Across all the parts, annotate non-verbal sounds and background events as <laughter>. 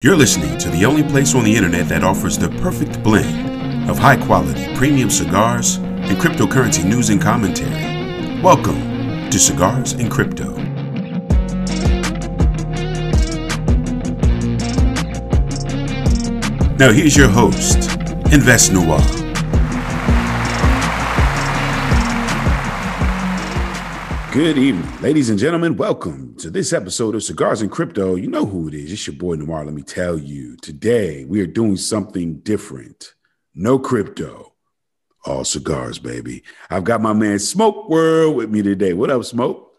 You're listening to the only place on the internet that offers the perfect blend of high quality premium cigars and cryptocurrency news and commentary. Welcome to Cigars and Crypto. Now, here's your host, Invest Noir. Good evening, ladies and gentlemen. Welcome to this episode of Cigars and Crypto. You know who it is. It's your boy Noir. Let me tell you. Today, we are doing something different. No crypto, all cigars, baby. I've got my man Smoke World with me today. What up, Smoke?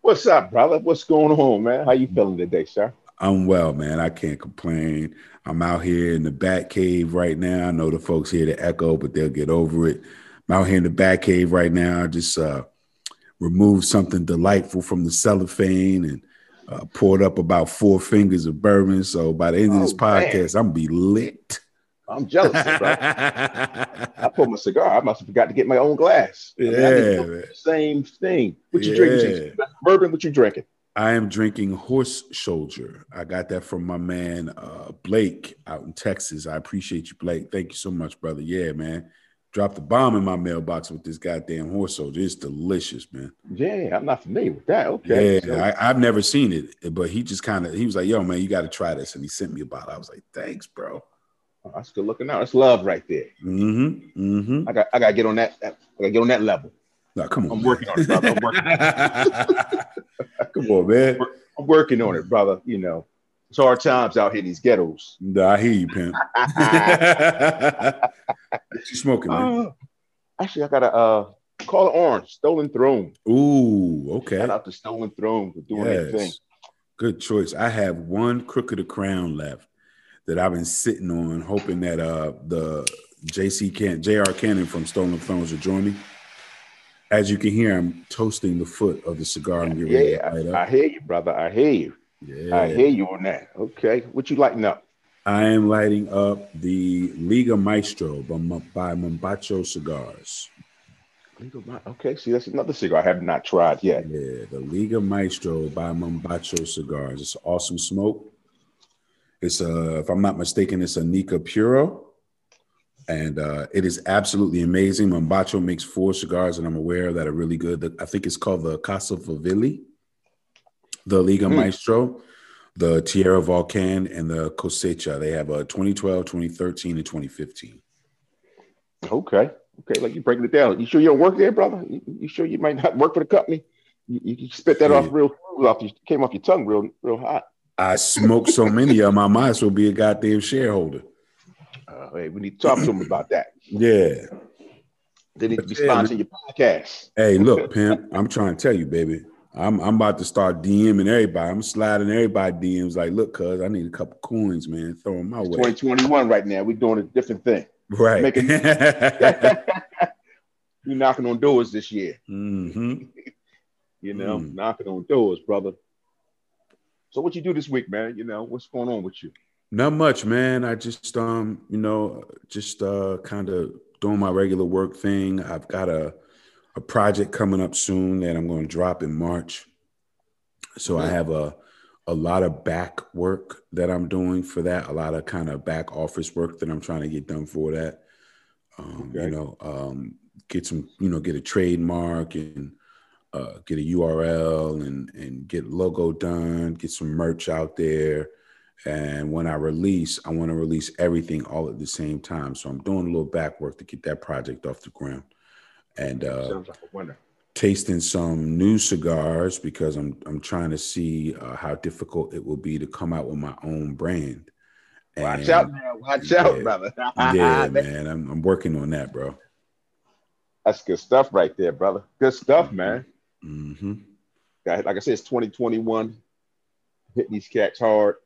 What's up, brother? What's going on, man? How you feeling today, sir? I'm well, man. I can't complain. I'm out here in the Bat Cave right now. I know the folks hear the echo, but they'll get over it. I'm out here in the Bat Cave right now. Just uh removed something delightful from the cellophane and uh, poured up about four fingers of bourbon. So by the end of this Oh, podcast, I'm gonna be lit. I'm jealous, bro. <laughs> I pulled my cigar. I must have forgot to get my own glass. I mean, Yeah, man. same thing. What you Yeah. drinking? Bourbon? What you drinking? I am drinking Horse Soldier. I got that from my man uh, Blake out in Texas. I appreciate you, Blake. Thank you so much, brother. Yeah, man. Dropped the bomb in my mailbox with this goddamn horse soldier. It's delicious, man. Yeah, I'm not familiar with that. Okay. Yeah, so- I, I've never seen it, but he just kind of he was like, "Yo, man, you got to try this," and he sent me a bottle. I was like, "Thanks, bro." oh, that's good looking out. That's love right there. Mm-hmm. Mm-hmm. I got I gotta get on that. I gotta get on that level. No, come on. I'm man. working on it, brother. I'm working, <laughs> come on, man. I'm working on it, brother. You know, it's hard times out here in these ghettos. Nah, I hear you, pimp. <laughs> what you smoking, man? Uh, actually, I got a uh, call it orange, stolen throne. Ooh, okay. Shout out to Stolen Throne for doing their thing. Good choice. I have one crook of the crown left that I've been sitting on, hoping that uh the JC can JR Cannon from Stolen Thrones will join me. As you can hear, I'm toasting the foot of the cigar and Yeah, I, I hear you, brother. I hear you. Yeah. I hear you on that. Okay, what you lighting up? I am lighting up the Liga Maestro by, Mombacho Cigars. Legal Mi- Okay, see, that's another cigar I have not tried yet. Yeah, the Liga Maestro by Mombacho Cigars. It's awesome smoke. It's a, if I'm not mistaken, it's a Nica Puro. And uh, it is absolutely amazing. Mombacho makes four cigars and I'm aware that are really good. I think it's called the Casa Favilli, the Liga Mm. Maestro, the Tierra Volcan, and the Cosecha. They have a 2012, 2013, and 2015. Okay, okay, like you're breaking it down. You sure you don't work there, brother? You, you sure you might not work for the company? You, you, spit that Yeah. off real off you came off your tongue real real hot. I smoke so many of them, I might as well be a goddamn shareholder. Uh, hey, we need to talk to them about that. Yeah. They need to be sponsoring your podcast. Hey, look, pimp. I'm trying to tell you, baby. I'm I'm about to start DMing everybody. I'm sliding everybody DMs like, look, cuz I need a couple coins, man. Throw them my way. 2021 right now. We're doing a different thing. Right. Make We're <laughs> <laughs> knocking on doors this year. hmm <laughs> You know, Mm. knocking on doors, brother. So what you do this week, man? You know, what's going on with you? Not much, man. I just um, you know, just uh kind of doing my regular work thing. I've got a a project coming up soon that I'm going to drop in March. So I Mhm. have a a lot of back work that I'm doing for that, a lot of kind of back office work that I'm trying to get done for that. Um, Okay. you know, um, get some, you know, get a trademark and uh, get a URL and and get logo done, get some merch out there. And when I release, I want to release everything all at the same time. So I'm doing a little back work to get that project off the ground. And uh, like tasting some new cigars because I'm I'm trying to see uh, how difficult it will be to come out with my own brand. Watch out now. Watch out, brother. <laughs> Yeah, man, I'm, I'm working on that, bro. That's good stuff right there, brother. Good stuff, man. hmm Like I said, it's 2021. Hitting these cats hard.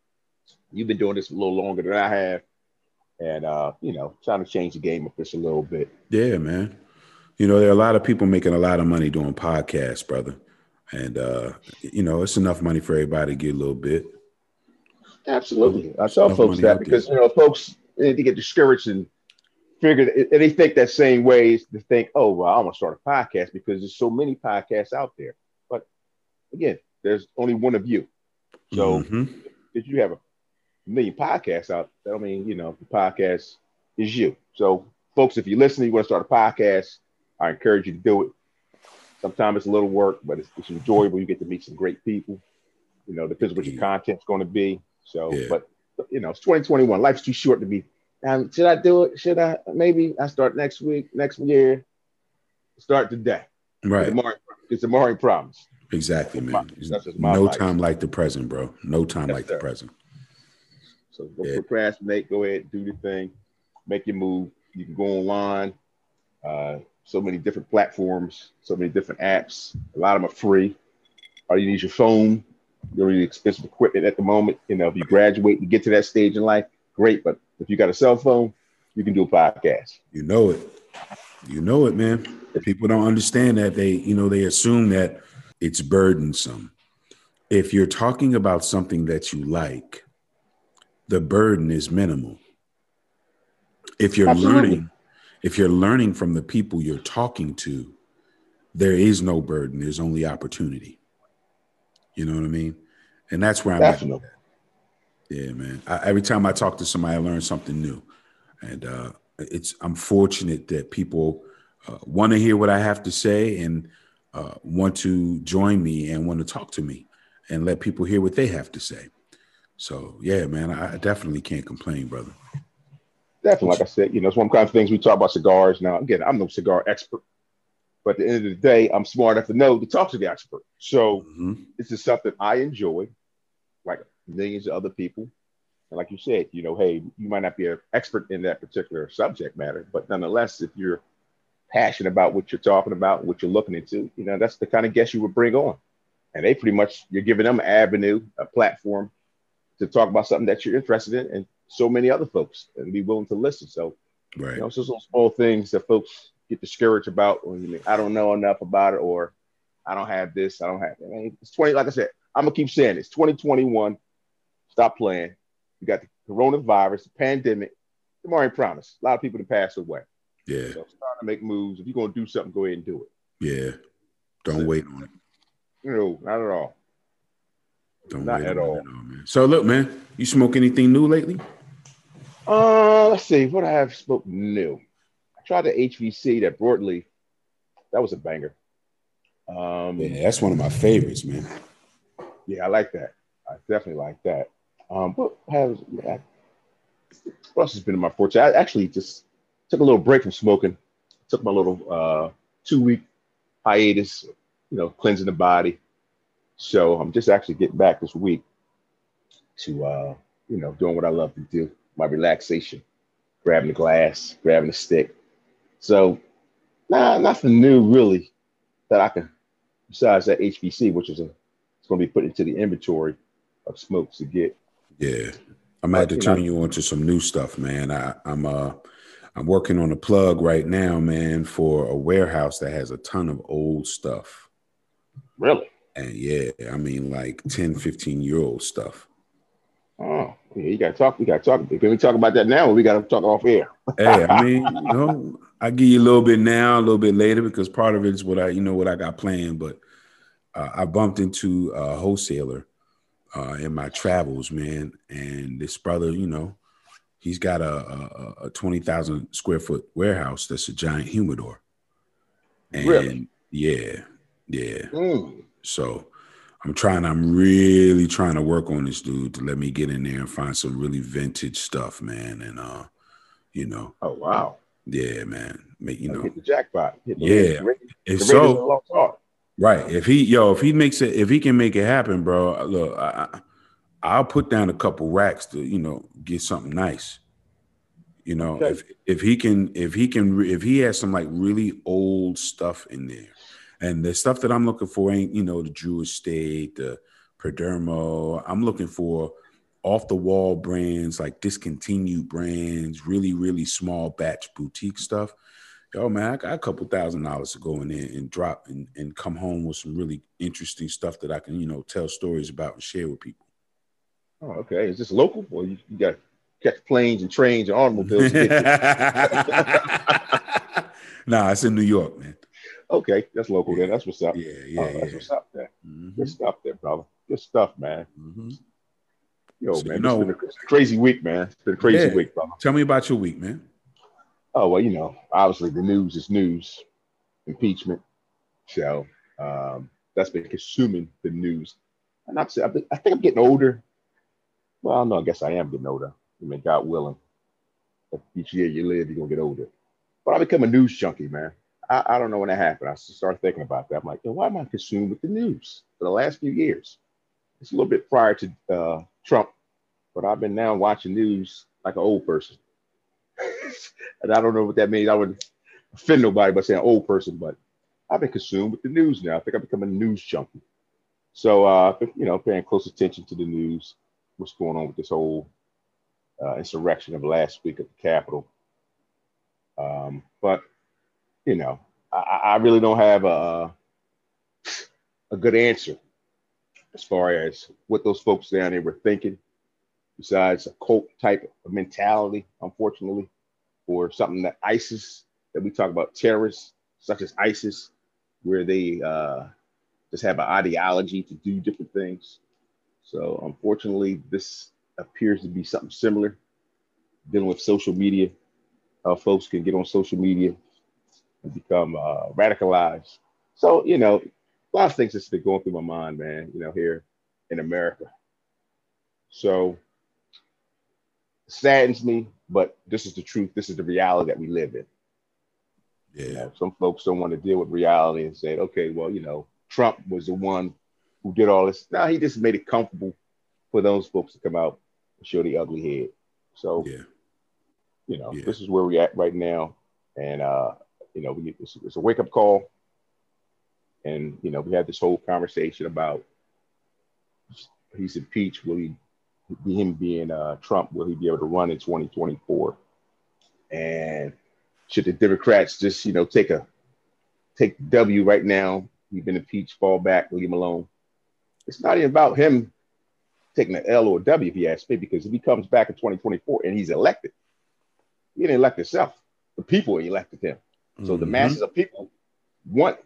You've been doing this a little longer than I have. And uh, you know, trying to change the game of this a little bit. Yeah, man. You know, there are a lot of people making a lot of money doing podcasts, brother. And uh, you know, it's enough money for everybody to get a little bit. Absolutely. I tell folks that out there. because you know, folks they get discouraged and figure and they think that same ways to think, oh well, I want to start a podcast because there's so many podcasts out there. But again, there's only one of you. So Mhm. did you have a million podcasts out. That I mean, you know, the podcast is you. So, folks, if you're listening, you want to start a podcast, I encourage you to do it. Sometimes it's a little work, but it's, it's enjoyable. You get to meet some great people. You know, depends what your content's going to be. So, yeah. but you know, it's 2021. Life's too short to be. Um, should I do it? Should I? Maybe I start next week, next year. Start today. Right. It's a Maury promise. Exactly, man. no life. time like the present, bro. No time yes, like sir. the present. So go yeah. procrastinate. Go ahead, do the thing, make your move. You can go online. Uh, so many different platforms, so many different apps. A lot of them are free. All you need is your phone. You don't need expensive equipment at the moment. You know, if you graduate and get to that stage in life, great. But if you got a cell phone, you can do a podcast. You know it. You know it, man. People don't understand that. They, you know, they assume that it's burdensome. If you're talking about something that you like, the burden is minimal. If you're Absolutely. learning, if you're learning from the people you're talking to, there is no burden. There's only opportunity. You know what I mean? And that's where I'm Definitely. at. Yeah, man. I, every time I talk to somebody, I learn something new, and uh, it's I'm fortunate that people uh, want to hear what I have to say and uh, want to join me and want to talk to me and let people hear what they have to say. So yeah, man, I definitely can't complain, brother. Definitely, like I said, you know, it's one kind of things we talk about cigars. Now, again, I'm no cigar expert, but at the end of the day, I'm smart enough to know to talk to the expert. So mm-hmm. this is something I enjoy, like millions of other people. And like you said, you know, hey, you might not be an expert in that particular subject matter, but nonetheless, if you're passionate about what you're talking about, what you're looking into, you know, that's the kind of guest you would bring on. And they pretty much, you're giving them an avenue, a platform to talk about something that you're interested in and so many other folks and be willing to listen. So, right. you know, it's just those small things that folks get discouraged about when you I don't know enough about it or I don't have this, I don't have I mean, it's 20, like I said, I'm gonna keep saying it's 2021. Stop playing. You got the coronavirus, the pandemic. The Maury promise. A lot of people to pass away. Yeah. So start to make moves. If you're gonna do something, go ahead and do it. Yeah. Don't wait on it. No, not at all. Don't not at all. all man. So look, man, you smoke anything new lately? Uh, let's see. What I have smoked new. I tried the HVC that broadleaf. That was a banger. Um, yeah, that's one of my favorites, man. Yeah, I like that. I definitely like that. Um, what has yeah, what else has been in my fortune? I actually just took a little break from smoking. Took my little uh, two week hiatus, you know, cleansing the body. So I'm just actually getting back this week to uh, you know doing what I love to do, my relaxation, grabbing the glass, grabbing the stick. So nah, nothing new really that I can besides that HVC, which is a it's going to be put into the inventory of smokes to get. Yeah, I'm about to turn you on to some new stuff, man. I, I'm uh I'm working on a plug right now, man, for a warehouse that has a ton of old stuff. Really? And yeah, I mean like 10, 15 year old stuff. Oh, yeah, you gotta talk. We gotta talk. Can we talk about that now or we gotta talk off air? hey, I mean, you know, I give you a little bit now, a little bit later, because part of it is what I, you know, what I got planned. But uh, I bumped into a wholesaler uh, in my travels, man, and this brother, you know, he's got a, a, a 20,000 square foot warehouse that's a giant humidor. And really? yeah, yeah. Mm. So I'm trying, I'm really trying to work on this dude to let me get in there and find some really vintage stuff, man. And uh, you know. Oh wow. Yeah, man. Make you know hit the jackpot. Hit the yeah. if so, right. If he yo, if he makes it, if he can make it happen, bro. Look, I, I'll put down a couple racks to you know get something nice. You know, okay. if if he can, if he can, if he has some like really old stuff in there, and the stuff that I'm looking for ain't you know the Drew Estate, the Perdomo. I'm looking for off the wall brands like discontinued brands, really really small batch boutique stuff. Yo, man, I got a couple thousand dollars to go in there and drop and, and come home with some really interesting stuff that I can, you know, tell stories about and share with people. Oh, okay. Is this local or you, you got catch planes and trains and automobiles? <laughs> nah, it's in New York, man. Okay, that's local yeah. then. That's what's up. Yeah, yeah. Oh, that's yeah. what's up there. Mm-hmm. Good stuff there, brother. Good stuff, man. Mm-hmm. Yo, so, man, you know, it's been a crazy week, man. It's been a crazy yeah. week, brother. Tell me about your week, man. Oh well, you know, obviously the news is news, impeachment. So um, that's been consuming the news. And I'm, I think I'm getting older. Well, no, I guess I am getting older. I mean, God willing, each year you live, you're gonna get older. But I become a news junkie, man. I, I don't know when that happened. I started thinking about that. I'm like, why am I consumed with the news for the last few years? It's a little bit prior to uh, Trump, but I've been now watching news like an old person. <laughs> and I don't know what that means. I would offend nobody by saying old person, but I've been consumed with the news now. I think I've become a news junkie. So, uh, you know, paying close attention to the news, what's going on with this whole uh, insurrection of last week at the Capitol. Um, but, you know, I, I, really don't have a, a good answer as far as what those folks down there were thinking, besides a cult type of mentality, unfortunately, or something that ISIS, that we talk about terrorists such as ISIS, where they uh, just have an ideology to do different things. So unfortunately, this appears to be something similar. Dealing with social media, uh, folks can get on social media become uh, radicalized. So you know, a lot of things that's been going through my mind, man. You know, here in America. So saddens me, but this is the truth. This is the reality that we live in. Yeah. You know, some folks don't want to deal with reality and say, okay, well, you know, Trump was the one who did all this. Now he just made it comfortable for those folks to come out and show the ugly head. So, yeah. you know, yeah. this is where we're at right now. And, uh, you know, we, it's, a wake up call. And, you know, we had this whole conversation about he's impeached. Will he, him being uh, Trump, will he be able to run in 2024? And should the Democrats just, you know, take a take W right now? He's been impeached, fall back, leave him alone. It's not even about him taking an L or a W, if you ask me, because if he comes back in 2024 and he's elected, he didn't elect himself. The people elected him. So mm-hmm. the masses of people want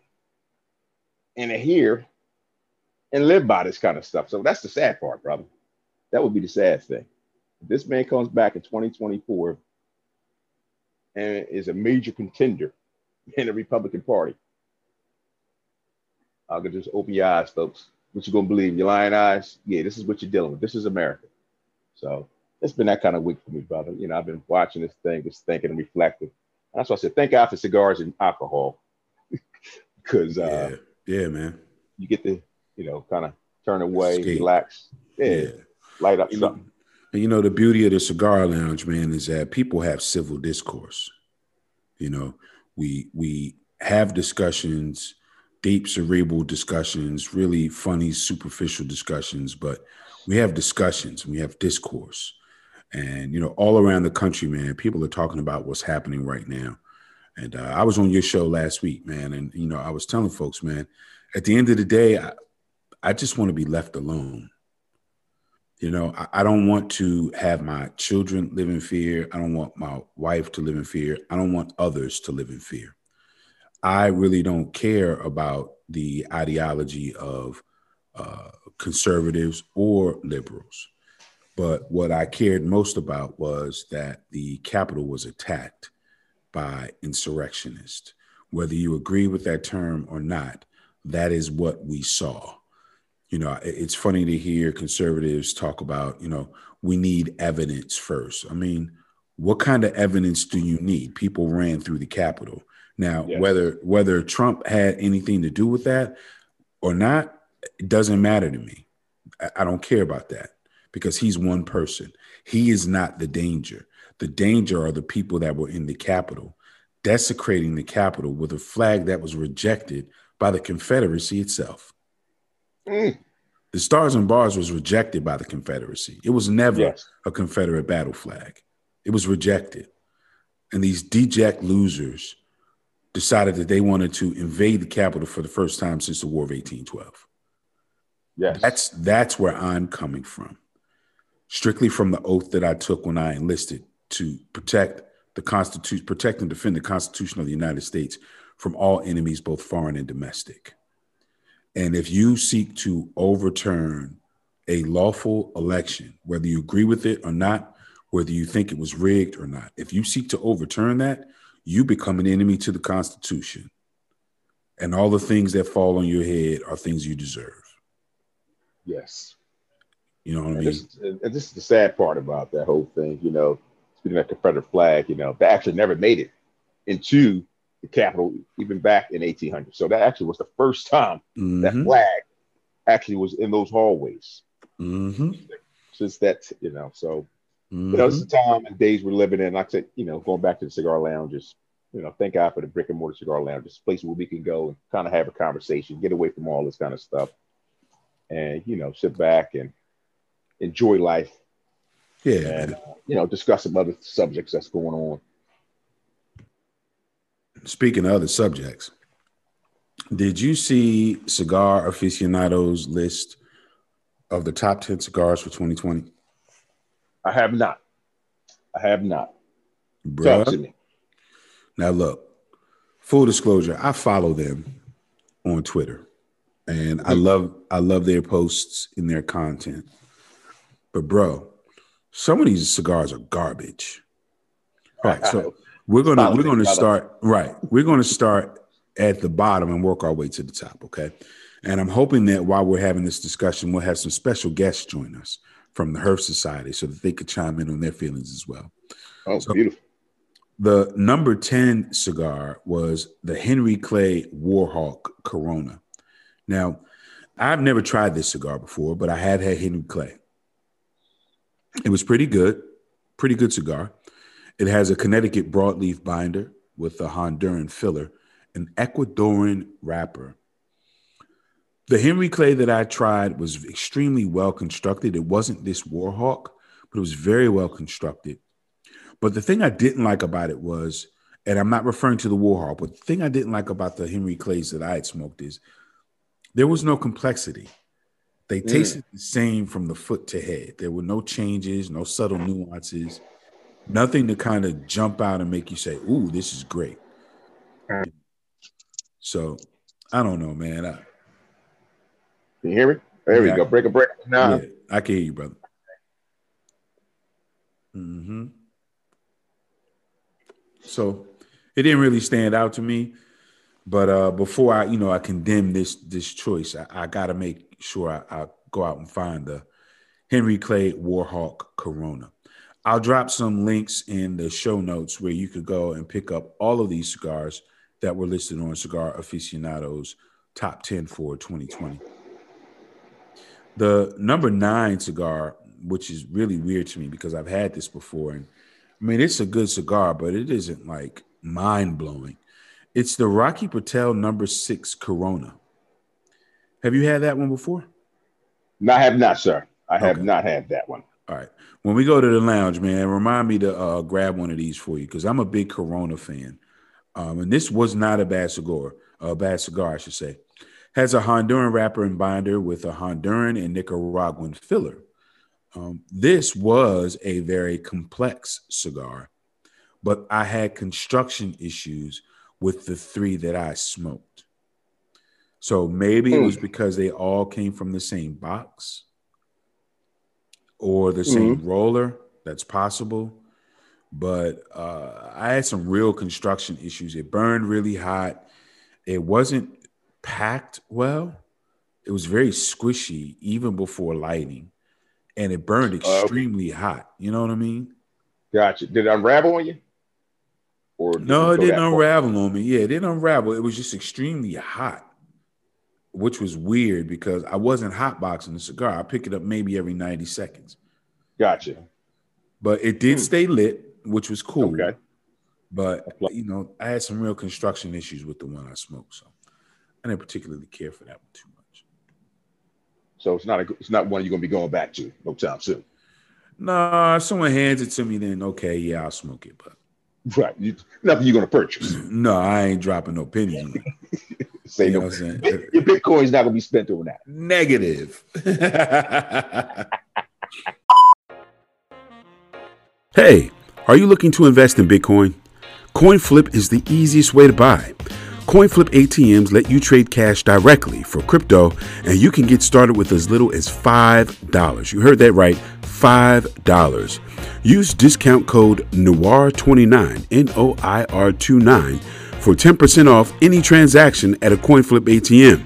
and adhere and live by this kind of stuff. So that's the sad part, brother. That would be the sad thing. If this man comes back in 2024 and is a major contender <laughs> in the Republican Party. I can just open your eyes, folks. What you gonna believe? Your lying eyes? Yeah, this is what you're dealing with. This is America. So it's been that kind of week for me, brother. You know, I've been watching this thing, just thinking and reflecting. That's why I said, thank God for cigars and alcohol. <laughs> Because uh, yeah. yeah, man. You get to, you know, kind of turn away, Escape. relax. Yeah. yeah. Light up you something. Know, and you know, the beauty of the cigar lounge, man, is that people have civil discourse. You know, we we have discussions, deep cerebral discussions, really funny, superficial discussions, but we have discussions, we have discourse. And you know, all around the country, man, people are talking about what's happening right now. And uh, I was on your show last week, man, and you know, I was telling folks, man, at the end of the day, I, I just want to be left alone. You know, I, I, don't want to have my children live in fear. I don't want my wife to live in fear. I don't want others to live in fear. I really don't care about the ideology of uh, conservatives or liberals. But what I cared most about was that the Capitol was attacked by insurrectionists. Whether you agree with that term or not, that is what we saw you know, it's funny to hear conservatives talk about, you know, we need evidence first. I mean, what kind of evidence do you need? People ran through the Capitol. Now, yeah. whether whether Trump had anything to do with that or not, it doesn't matter to me. I, I don't care about that because he's one person. He is not the danger. The danger are the people that were in the Capitol, desecrating the Capitol with a flag that was rejected by the Confederacy itself. Mm. The Stars and Bars was rejected by the Confederacy. It was never yes. a Confederate battle flag. It was rejected. And these deject losers decided that they wanted to invade the capital for the first time since the War of 1812. Yes. That's that's where I'm coming from. Strictly from the oath that I took when I enlisted to protect the Constitution, protect and defend the Constitution of the United States from all enemies, both foreign and domestic. And if you seek to overturn a lawful election, whether you agree with it or not, whether you think it was rigged or not. If you seek to overturn that, you become an enemy to the Constitution. And all the things that fall on your head are things you deserve. Yes. You know what and I mean? This, and this is the sad part about that whole thing. You know, speaking of Confederate flag, you know, they actually never made it into the Capitol, even back in 1800. So that actually was the first time mm-hmm. that flag actually was in those hallways. Mm-hmm. Since that, you know, so mm-hmm. you know, it's the time and days we're living in. Like I said, you know, going back to the cigar lounges, you know, thank God for the brick and mortar cigar lounges, place where we can go and kind of have a conversation, get away from all this kind of stuff, and you know, sit back and enjoy life. Yeah, and uh, you know, discuss some other subjects that's going on. Speaking of other subjects, did you see Cigar Aficionado's list of the top 10 cigars for 2020? I have not. I have not. Bruh. Talk to me. Now, look, full disclosure, I follow them on Twitter and I love I love their posts and their content. But bro, some of these cigars are garbage. All right, so <laughs> we're gonna we're gonna start right. We're gonna start at the bottom and work our way to the top. Okay. And I'm hoping that while we're having this discussion, we'll have some special guests join us from the Herf Society so that they could chime in on their feelings as well. Oh, so beautiful. The number 10 cigar was the Henry Clay Warhawk Corona. Now, I've never tried this cigar before, but I had had Henry Clay. It was pretty good, pretty good cigar. It has a Connecticut broadleaf binder with a Honduran filler an Ecuadorian wrapper. The Henry Clay that I tried was extremely well constructed. It wasn't this Warhawk, but it was very well constructed. But the thing I didn't like about it was, and I'm not referring to the Warhawk, but the thing I didn't like about the Henry Clays that I had smoked is there was no complexity. They tasted mm. the same from the foot to head. There were no changes, no subtle nuances, nothing to kind of jump out and make you say, "Ooh, this is great." So I don't know, man. I, can you hear me? There yeah, we go. Break a break now. Yeah, I can hear you, brother. Mm-hmm. So it didn't really stand out to me. But uh, before I, you know, I condemn this this choice, I, I got to make sure I, I, go out and find the Henry Clay Warhawk Corona. I'll drop some links in the show notes where you could go and pick up all of these cigars that were listed on Cigar Aficionado's top 10 for 2020. The number nine cigar, which is really weird to me because I've had this before. And I mean, it's a good cigar, but it isn't like mind blowing. It's the Rocky Patel number six Corona. Have you had that one before? No, I have not, sir. I have okay. not had that one. All right. When we go to the lounge, man, remind me to uh, grab one of these for you because I'm a big Corona fan. Um, and this was not a bad cigar, a bad cigar, I should say. Has a Honduran wrapper and binder with a Honduran and Nicaraguan filler. Um, this was a very complex cigar, but I had construction issues with the three that I smoked. So maybe it was hmm. because they all came from the same box or the same mm-hmm. roller. That's possible but uh, I had some real construction issues. It burned really hot. It wasn't packed well. It was very squishy even before lighting, and it burned extremely uh, hot. You know what I mean? Gotcha. Did it unravel on you? Or no, it didn't unravel far? on me. Yeah, it didn't unravel. It was just extremely hot, which was weird because I wasn't hotboxing the cigar. I pick it up maybe every 90 seconds. Gotcha. But it did hmm. stay lit which was cool. Okay. But you know, I had some real construction issues with the one I smoked, so I didn't particularly care for that one too much. So it's not a, it's not one you're gonna be going back to no time soon. No, nah, if someone hands it to me, then okay, yeah, I'll smoke it. But right, you, nothing you're gonna purchase. no, I ain't dropping no pennies. <laughs> Say you no. Your Bitcoin's not gonna be spent on that. Negative. <laughs> hey. Are you looking to invest in Bitcoin? CoinFlip is the easiest way to buy. CoinFlip ATMs let you trade cash directly for crypto, and you can get started with as little as $5. You heard that right, $5. Use discount code NOIR29, N O I R 29, for 10% off any transaction at a CoinFlip ATM.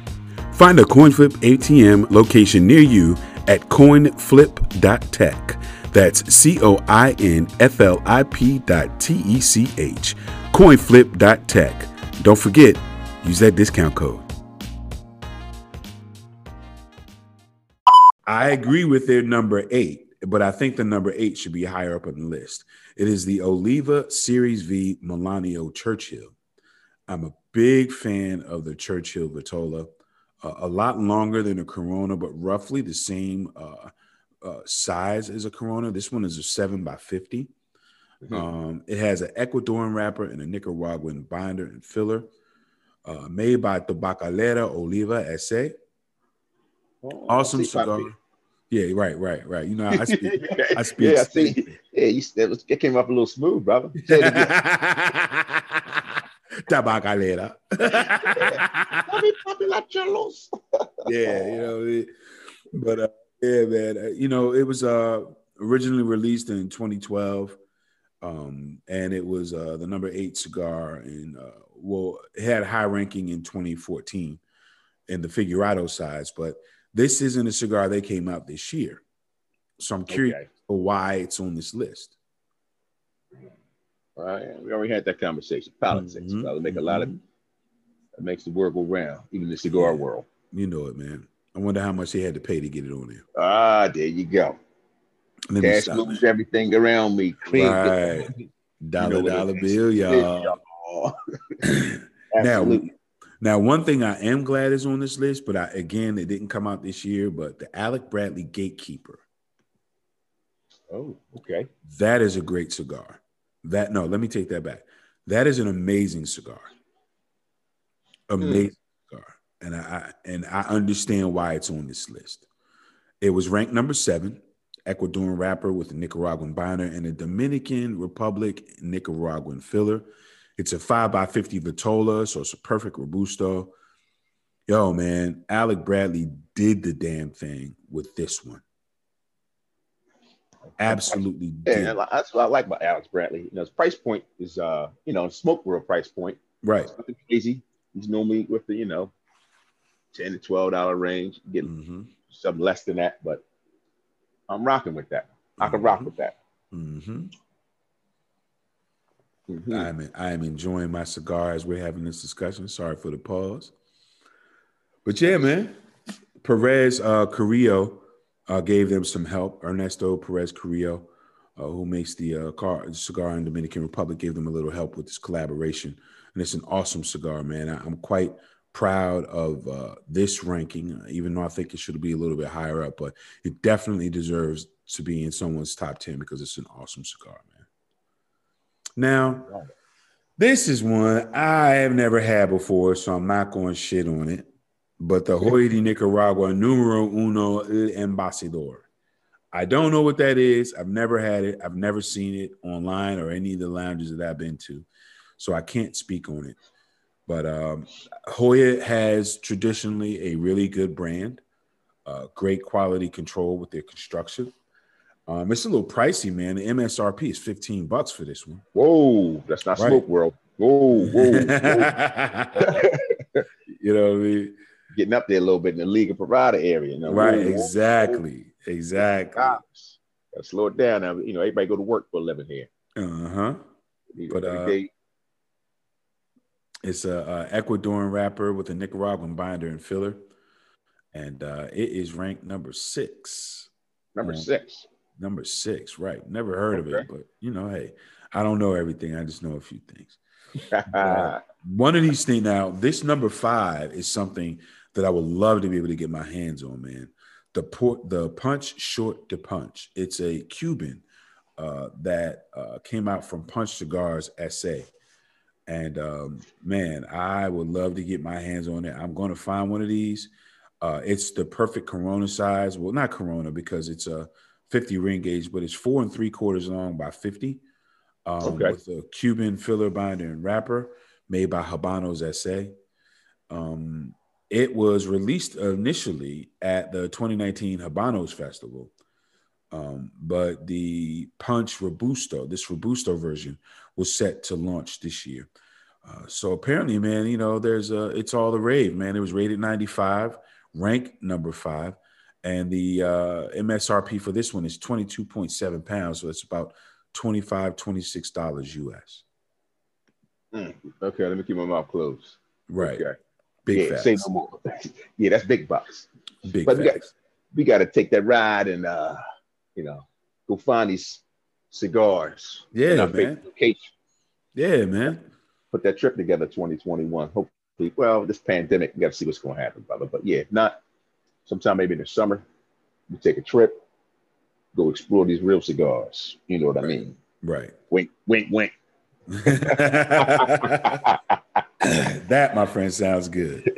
Find a CoinFlip ATM location near you at coinflip.tech. That's C O I N F L I P dot T E C H. Coinflip.tech. Don't forget, use that discount code. I agree with their number eight, but I think the number eight should be higher up on the list. It is the Oliva Series V Melanio Churchill. I'm a big fan of the Churchill Vitola. Uh, a lot longer than a Corona, but roughly the same uh, uh, size as a Corona. This one is a seven by 50. Mm-hmm. Um, it has an Ecuadorian wrapper and a Nicaraguan binder and filler. Uh, made by Tabacalera Oliva S.A. Oh, awesome cigar. Yeah, right, right, right. You know, I speak. I <laughs> speak. yeah, I see. Yeah, you, that, it came up a little smooth, brother. <laughs> Tabacalera. yeah, you know, but uh, yeah, man. Uh, you know, it was uh, originally released in 2012 um, and it was uh, the number eight cigar. And uh, well, it had high ranking in 2014 in the Figurado size, but this isn't a cigar they came out this year. So I'm curious okay. why it's on this list. Right, we already had that conversation. Politics, mm-hmm. make a lot of mm-hmm. it makes the world go round, even the cigar yeah. world. You know it, man. I wonder how much he had to pay to get it on there. Ah, there you go. Let Cash moves everything around me. Clean. Right. Dollar you know dollar bill, y'all. <clears throat> <laughs> now, now, one thing I am glad is on this list, but I, again, it didn't come out this year. But the Alec Bradley Gatekeeper. Oh, okay. That is a great cigar. That no, let me take that back. That is an amazing cigar. Amazing mm. cigar, and I and I understand why it's on this list. It was ranked number seven Ecuadorian wrapper with a Nicaraguan binder, and a Dominican Republic Nicaraguan filler. It's a 5x50 Vitola, so it's a perfect Robusto. Yo, man, Alec Bradley did the damn thing with this one. Absolutely. Yeah, that's what I like about Alex Bradley. You know, his price point is, uh, you know, smoke world price point. Right. It's nothing crazy. He's normally with the, you know, 10 to 12 dollar range, getting mm-hmm. something less than that, but I'm rocking with that. I can mm-hmm. rock with that. Mm-hmm. Mm-hmm. I'm I am enjoying my cigar as we're having this discussion. Sorry for the pause, but yeah, man. Perez uh, Carrillo uh, gave them some help. Ernesto Perez Carrillo, uh, who makes the uh, car, cigar in Dominican Republic, gave them a little help with this collaboration, and it's an awesome cigar, man. I, am quite proud of uh, this ranking, even though I think it should be a little bit higher up, but it definitely deserves to be in someone's top 10 because it's an awesome cigar, man. Now, this is one I have never had before, so I'm not going to shit on it. But the de Nicaragua Numero Uno El Embajador. I don't know what that is. I've never had it. I've never seen it online or any of the lounges that I've been to. So I can't speak on it. But um, Joya has traditionally a really good brand, uh, great quality control with their construction. Um, it's a little pricey, man. The MSRP is 15 bucks for this one. Whoa, that's not right. smoke world. Whoa, whoa. whoa. <laughs> you know what I mean? Getting up there a little bit in the Liga Privada area. You know? Right, whoa, exactly. Whoa. Exactly. Gotta slow it down now. You know, everybody go to work for a living here. Uh-huh. But uh, it's a, a, Ecuadorian wrapper with a Nicaraguan binder and filler, and uh, it is ranked number six. Number um, six. Number six, right? Never heard okay. of it, but you know, hey, I don't know everything. I just know a few things. <laughs> uh, one of these things now, this number five is something that I would love to be able to get my hands on, man. The port, the Punch Short de Punch. It's a Cuban uh, that uh, came out from Punch Cigars SA and um, man, I would love to get my hands on it. I'm going to find one of these. Uh, it's the perfect Corona size. Well, not Corona because it's a 50 ring gauge, but it's four and three quarters long by 50 um, okay. with a Cuban filler binder and wrapper. made by Habanos SA. Um, it was released initially at the 2019 Habanos Festival, um, but the Punch Robusto, this Robusto version, was set to launch this year. Uh, so apparently, man, you know, there's a, it's all the rave, man. It was rated 95, ranked number five, and the uh, MSRP for this one is 22.7 pounds. So it's about 25 $26 US. Mm, okay, let me keep my mouth closed. Right. Okay. Big yeah, facts. say no more. <laughs> yeah, that's big bucks. Big but facts. we got we got to take that ride and uh, you know go find these cigars. Yeah, man. Yeah, man. Put that trip together 2021. Hopefully, well, this pandemic, we got to see what's going to happen, brother. But yeah, if not, sometime maybe in the summer, we take a trip, go explore these real cigars. You know what I mean? Right. Wink, wink, wink. That, my friend, sounds good.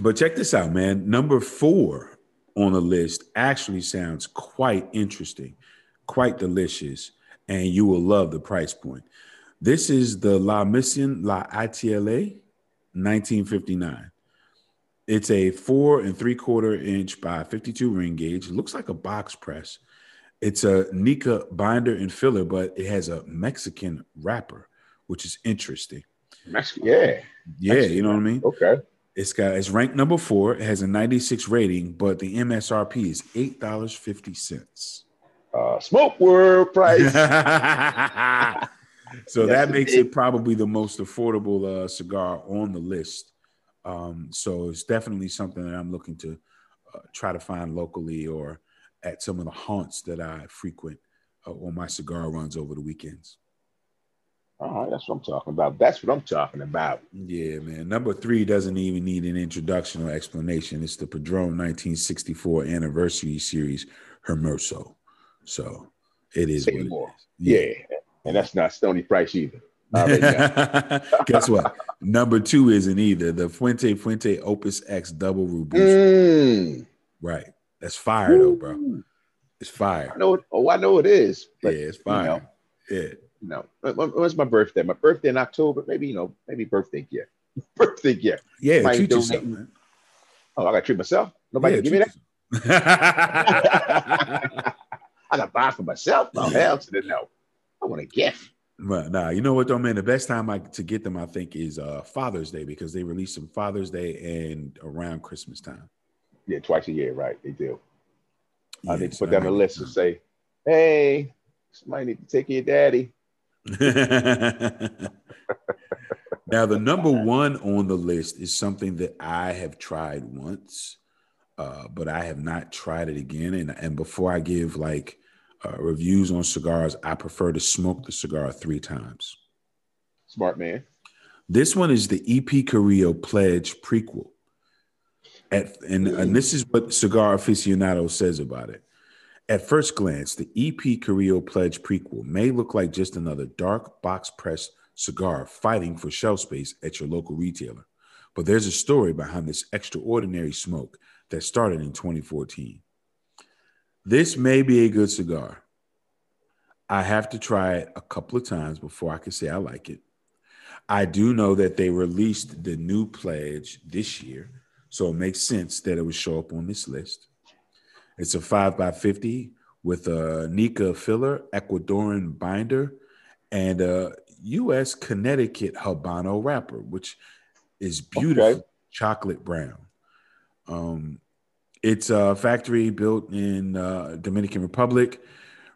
But check this out, man. Number four on the list actually sounds quite interesting, quite delicious, and you will love the price point. This is the La Mission La ITLA 1959. It's a four and three quarter inch by 52 ring gauge. It looks like a box press. It's a Nica binder and filler, but it has a Mexican wrapper, which is interesting. Mexican, yeah. Yeah, Mexican you know what I mean? Okay. It's got it's ranked number four. It has a 96 rating, but the MSRP is eight dollars fifty cents. Uh, smoke world price. <laughs> so Yes, that makes indeed. it probably the most affordable uh, cigar on the list. Um, so it's definitely something that I'm looking to uh, try to find locally or at some of the haunts that I frequent uh, on my cigar runs over the weekends. All right, that's what I'm talking about. That's what I'm talking about. Yeah, man. Number three doesn't even need an introduction or explanation. It's the Padron 1964 anniversary series Hermoso. So it is it more. Yeah. And that's not Stony Price either. I already know. Guess what? Number two isn't either. The Fuente Fuente Opus X Double Robusto. Mm. Right. That's fire though, bro. It's fire. I know it. Oh, I know it is. Yeah, But, it's you fire. know, Yeah. you know, when- when- when's my birthday? My birthday in October. Maybe, you know, maybe birthday gift. <laughs> birthday gift. Yeah, Might treat yourself, man. Oh, I got to treat myself. Nobody Yeah, give me that. <laughs> I got to buy for myself. Oh, hell to the no. I want a gift. Well, nah, you know what though, man? The best time I to get them, I think, is uh Father's Day because they release them Father's Day and around Christmas time. Yeah, twice a year, right? They do. I need to put that on the list and say, hey, somebody need to take care of daddy. <laughs> now, the number one on the list is something that I have tried once, uh, but I have not tried it again. And and before I give like uh, reviews on cigars, I prefer to smoke the cigar three times. Smart man. This one is the EP Carrillo Pledge prequel. At, and, and this is what Cigar Aficionado says about it. At first glance, the EP Carrillo Pledge prequel may look like just another dark box press cigar fighting for shelf space at your local retailer. But there's a story behind this extraordinary smoke that started in 2014. This may be a good cigar. I have to try it a couple of times before I can say I like it. I do know that they released the new pledge this year, so it makes sense that it would show up on this list. It's a five by fifty with a Nica filler, Ecuadorian binder, and a U.S. Connecticut Habano wrapper, which is beautiful Okay. chocolate brown. Um, it's a factory built in uh, Dominican Republic,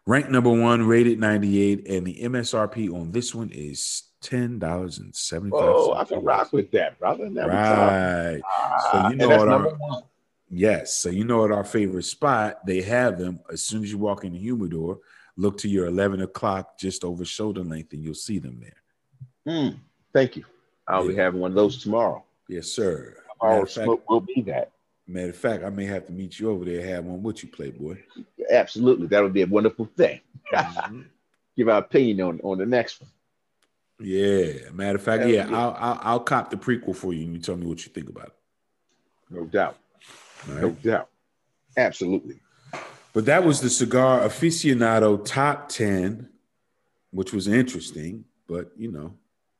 ranked number one, rated 98, and the MSRP on this one is ten dollars and seventy five. Oh, I can rock with that, brother. Talk. Right. Ah, So you know what our-. Yes. So you know at our favorite spot, they have them as soon as you walk in the humidor. Look to your eleven o'clock, just over shoulder length, and you'll see them there. Mm, thank you. I'll be having one of those tomorrow. Yes, sir. Matter Our of, fact, smoke will be that. matter of fact, I may have to meet you over there. Have one with you, Playboy. Absolutely. That would be a wonderful thing. Mhm. <laughs> Give our opinion on, on the next one. Yeah. Matter of fact, yeah. I'll, I'll I'll cop the prequel for you, and you tell me what you think about it. No doubt. All No doubt. Absolutely. But that was the cigar aficionado top 10, which was interesting, but you know,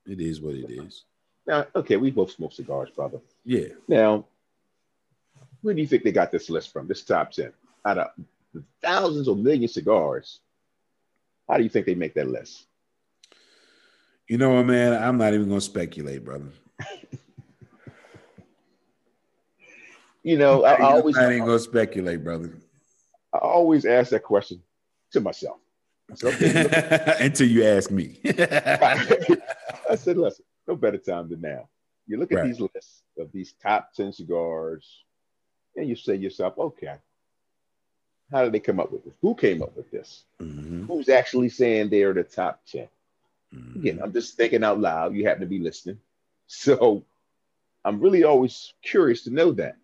It is what it is. Now, okay, we both smoke cigars, brother. Yeah. Now, where do you think they got this list from? This top 10 out of thousands or million cigars. How do you think they make that list? You know what, man? I'm not even going to speculate, brother. you know, I, I always I ain't going to speculate, brother. I always ask that question to myself. <laughs> Until you ask me. <laughs> I said, listen, no better time than now. You look at right. these lists of these top 10 cigars, and you say to yourself, okay, how did they come up with this? Who came up with this? Mm-hmm. Who's actually saying they're the top 10? Again, I'm just thinking out loud. You happen to be listening. <laughs> So I'm really always curious to know that.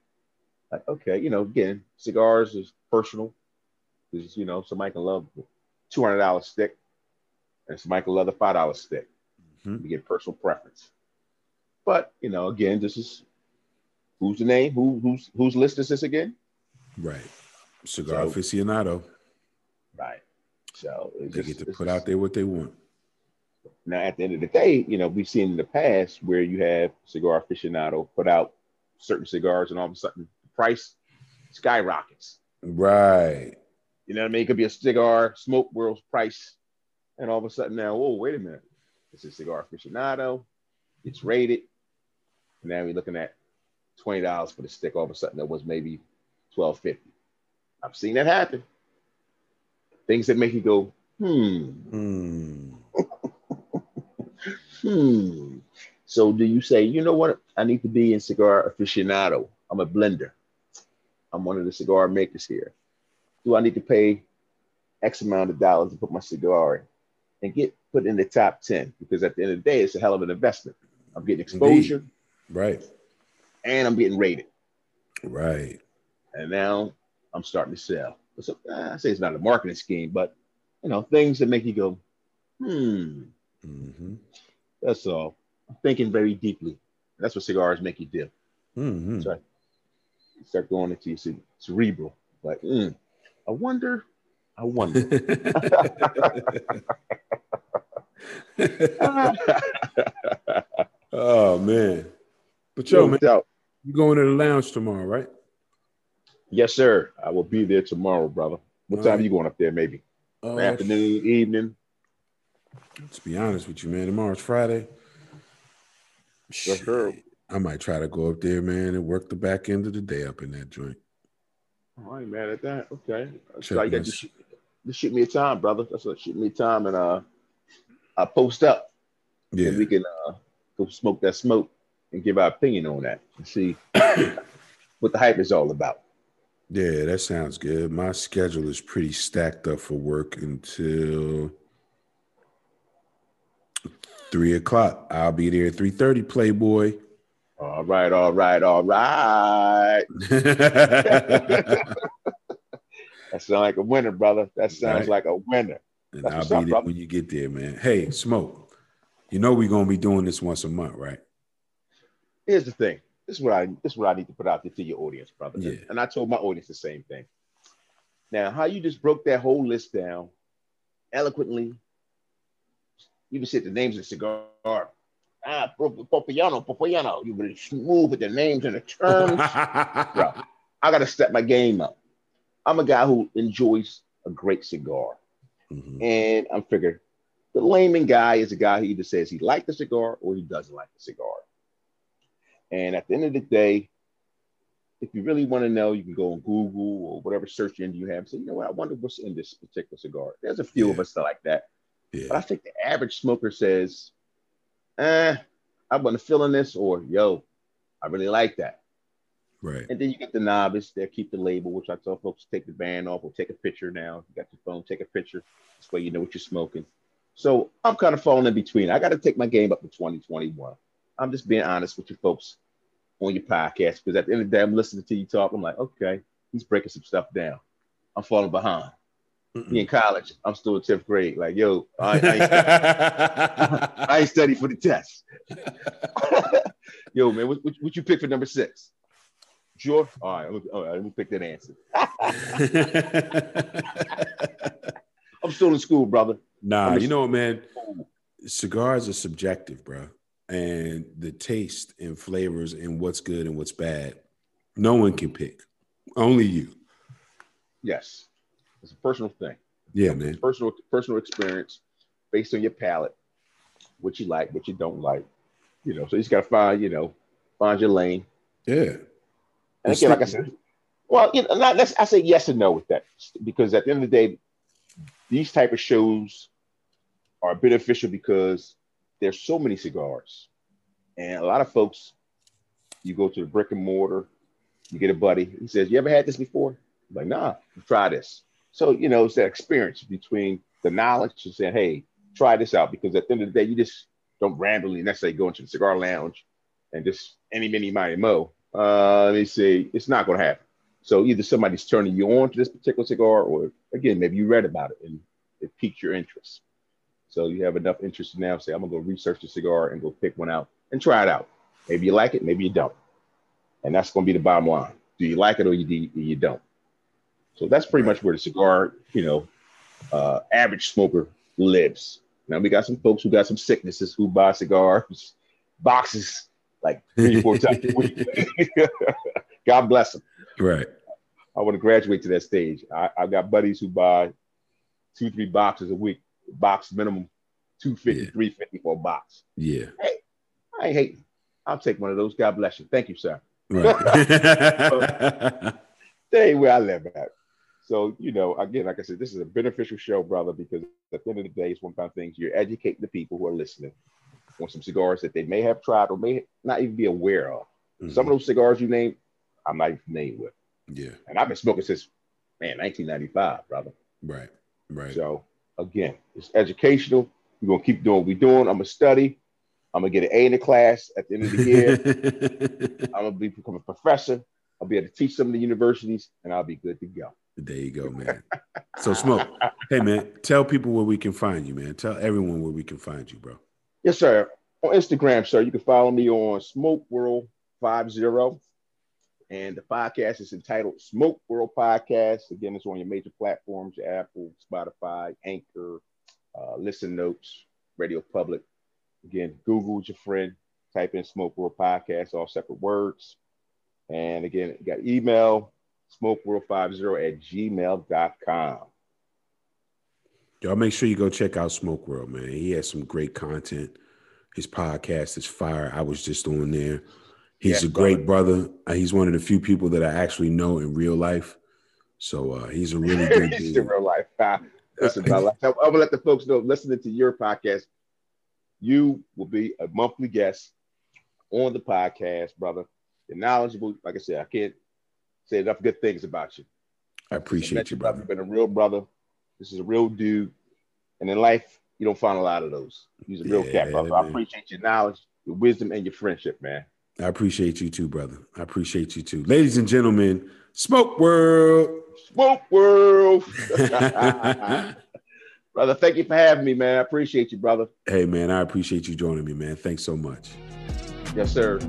Like, okay, you know, again, cigars is personal. Because, you know, somebody can love $200 stick and somebody can love the $5 stick. Mm-hmm. You get personal preference. But, you know, again, this is who's the name? Who who's whose list is this again? Right. Cigar so, aficionado. Right. So they just, get to put out there what they want. Now, at the end of the day, you know, we've seen in the past where you have cigar aficionado put out certain cigars, and all of a sudden the price skyrockets. Right. You know what I mean? It could be a cigar smoke world's price, and all of a sudden now, oh, wait a minute, it's a cigar aficionado. It's rated. And Now we're looking at twenty dollars for the stick. All of a sudden, that was maybe twelve fifty. I've seen that happen. Things that make you go, hmm. Hmm. Hmm. So do you say, you know what? I need to be in cigar aficionado. I'm a blender. I'm one of the cigar makers here. Do I need to pay X amount of dollars to put my cigar in and get put in the top 10? Because at the end of the day, it's a hell of an investment. I'm getting exposure. Indeed. Right. And I'm getting rated. Right. And now I'm starting to sell. So, I say it's not a marketing scheme, but you know, things that make you go, hmm. Mm-hmm. That's all. I'm thinking very deeply. That's what cigars make you do. Mm-hmm. So you start going into your cerebral. Like, mm, I wonder, I wonder. <laughs> <laughs> oh man. But yo, man, you going to the lounge tomorrow, right? Yes, sir. I will be there tomorrow, brother. What All time right. are you going up there? Maybe uh, afternoon, evening. To be honest with you, man, tomorrow's Friday. Sure. I might try to go up there, man, and work the back end of the day up in that joint. Oh, I ain't mad at that. Okay. So you got to shoot, just shoot me a time, brother. That's what shoot me a time and uh I post up. Yeah. And we can uh go smoke that smoke and give our opinion on that and see <coughs> what the hype is all about. Yeah, that sounds good. My schedule is pretty stacked up for work until three o'clock. I'll be there at three thirty. Playboy. All right, all right, all right. <laughs> that sounds like a winner, brother. That sounds right. like a winner. And I'll be there when you get there, man. Hey, smoke. You know we're gonna be doing this once a month, right? Here's the thing. This is what I this is what I need to put out there to your audience, brother. Yeah. And I told my audience the same thing. Now, how you just broke that whole list down eloquently, even said the names of the cigar. Ah, Popiano, Popiano. You were smooth with the names and the terms. <laughs> Bro, I got to step my game up. I'm a guy who enjoys a great cigar. Mm-hmm. And I'm figuring the layman guy is a guy who either says he likes the cigar or he doesn't like the cigar. And at the end of the day, if you really want to know, you can go on Google or whatever search engine you have and say, you know what, I wonder what's in this particular cigar. There's a few yeah. of us that like that. Yeah. But I think the average smoker says, eh, I wasn't feeling this, or yo, I really like that. Right. And then you get the novice, they'll keep the label, which I tell folks take the band off or take a picture now. You got your phone, take a picture. This way you know what you're smoking. So I'm kind of falling in between. I got to take my game up to 2021. I'm just being honest with you folks on your podcast because at the end of the day, I'm listening to you talk. I'm like, okay, he's breaking some stuff down. I'm falling behind. Mm-mm. Me in college, I'm still in 10th grade. Like, yo, I, I, ain't, study. <laughs> <laughs> I ain't study for the test. <laughs> yo, man, what, what, what, you pick for number six? Sure. All right, all right, let me pick that answer. I'm still in school, brother. Nah, you know what, man? cigars are subjective, bro, and the taste and flavors and what's good and what's bad, no one can pick. Only you. Yes, it's a personal thing. Yeah, man. Personal personal experience based on your palate, what you like, what you don't like. You know, so you just gotta find, you know, find your lane. Yeah. And again, like I said, well, you know, not let's I say yes and no with that because at the end of the day, these type of shows are beneficial because there's so many cigars, and a lot of folks, you go to the brick and mortar, you get a buddy, he says, "You ever had this before?" I'm like, nah, try this. So you know, it's that experience between the knowledge and saying, "Hey, try this out," because at the end of the day, you just don't randomly necessarily go into the cigar lounge and just any mini mighty mo. Uh, let me see, it's not going to happen. So either somebody's turning you on to this particular cigar, or again, maybe you read about it and it piqued your interest. So you have enough interest now. Say, I'm gonna go research the cigar and go pick one out and try it out. Maybe you like it, maybe you don't, and that's gonna be the bottom line. Do you like it or you you don't? So that's pretty much where the cigar, you know, uh, average smoker lives. Now we got some folks who got some sicknesses who buy cigars, <laughs> boxes like three, four <laughs> times a week. <laughs> God bless them. Right. I want to graduate to that stage. I, have got buddies who buy two, three boxes a week, box minimum 250, yeah. 350 for a box. Yeah. Hey, I ain't hating. I'll take one of those. God bless you. Thank you, sir. Right. Stay where I live at. So, you know, again, like I said, this is a beneficial show, brother, because at the end of the day, it's one of of things you're educating the people who are listening on some cigars that they may have tried or may not even be aware of. Mm-hmm. Some of those cigars you named, I'm not even familiar with. Yeah. And I've been smoking since, man, 1995, brother. Right. Right. So again, it's educational. We're gonna keep doing what we're doing. I'm gonna study. I'm gonna get an A in the class at the end of the year. <laughs> I'm gonna be become a professor. I'll be able to teach some of the universities, and I'll be good to go. There you go, man. so smoke. Hey man, tell people where we can find you, man. Tell everyone where we can find you, bro. Yes, sir. On Instagram, sir, you can follow me on Smoke World 50. And the podcast is entitled Smoke World Podcast. Again, it's on your major platforms, Apple, Spotify, Anchor, uh, Listen Notes, Radio Public. Again, Google's your friend. Type in Smoke World Podcast, all separate words. And again, got email, smokeworld50 at gmail.com. Y'all make sure you go check out Smoke World, man. He has some great content. His podcast is fire. I was just on there. He's yeah, a great brother. brother. Uh, he's one of the few people that I actually know in real life. So uh, he's a really good <laughs> dude. in real life. Uh, listen, I'm gonna let the folks know listening to your podcast, you will be a monthly guest on the podcast, brother. You're knowledgeable. Like I said, I can't say enough good things about you. I appreciate you, brother. You've been a real brother. This is a real dude. And in life, you don't find a lot of those. He's a real yeah, cat, brother. Man. I appreciate your knowledge, your wisdom, and your friendship, man. I appreciate you too, brother. I appreciate you too. Ladies and gentlemen, Smoke World. Smoke World. <laughs> brother, thank you for having me, man. I appreciate you, brother. Hey, man, I appreciate you joining me, man. Thanks so much. Yes, sir.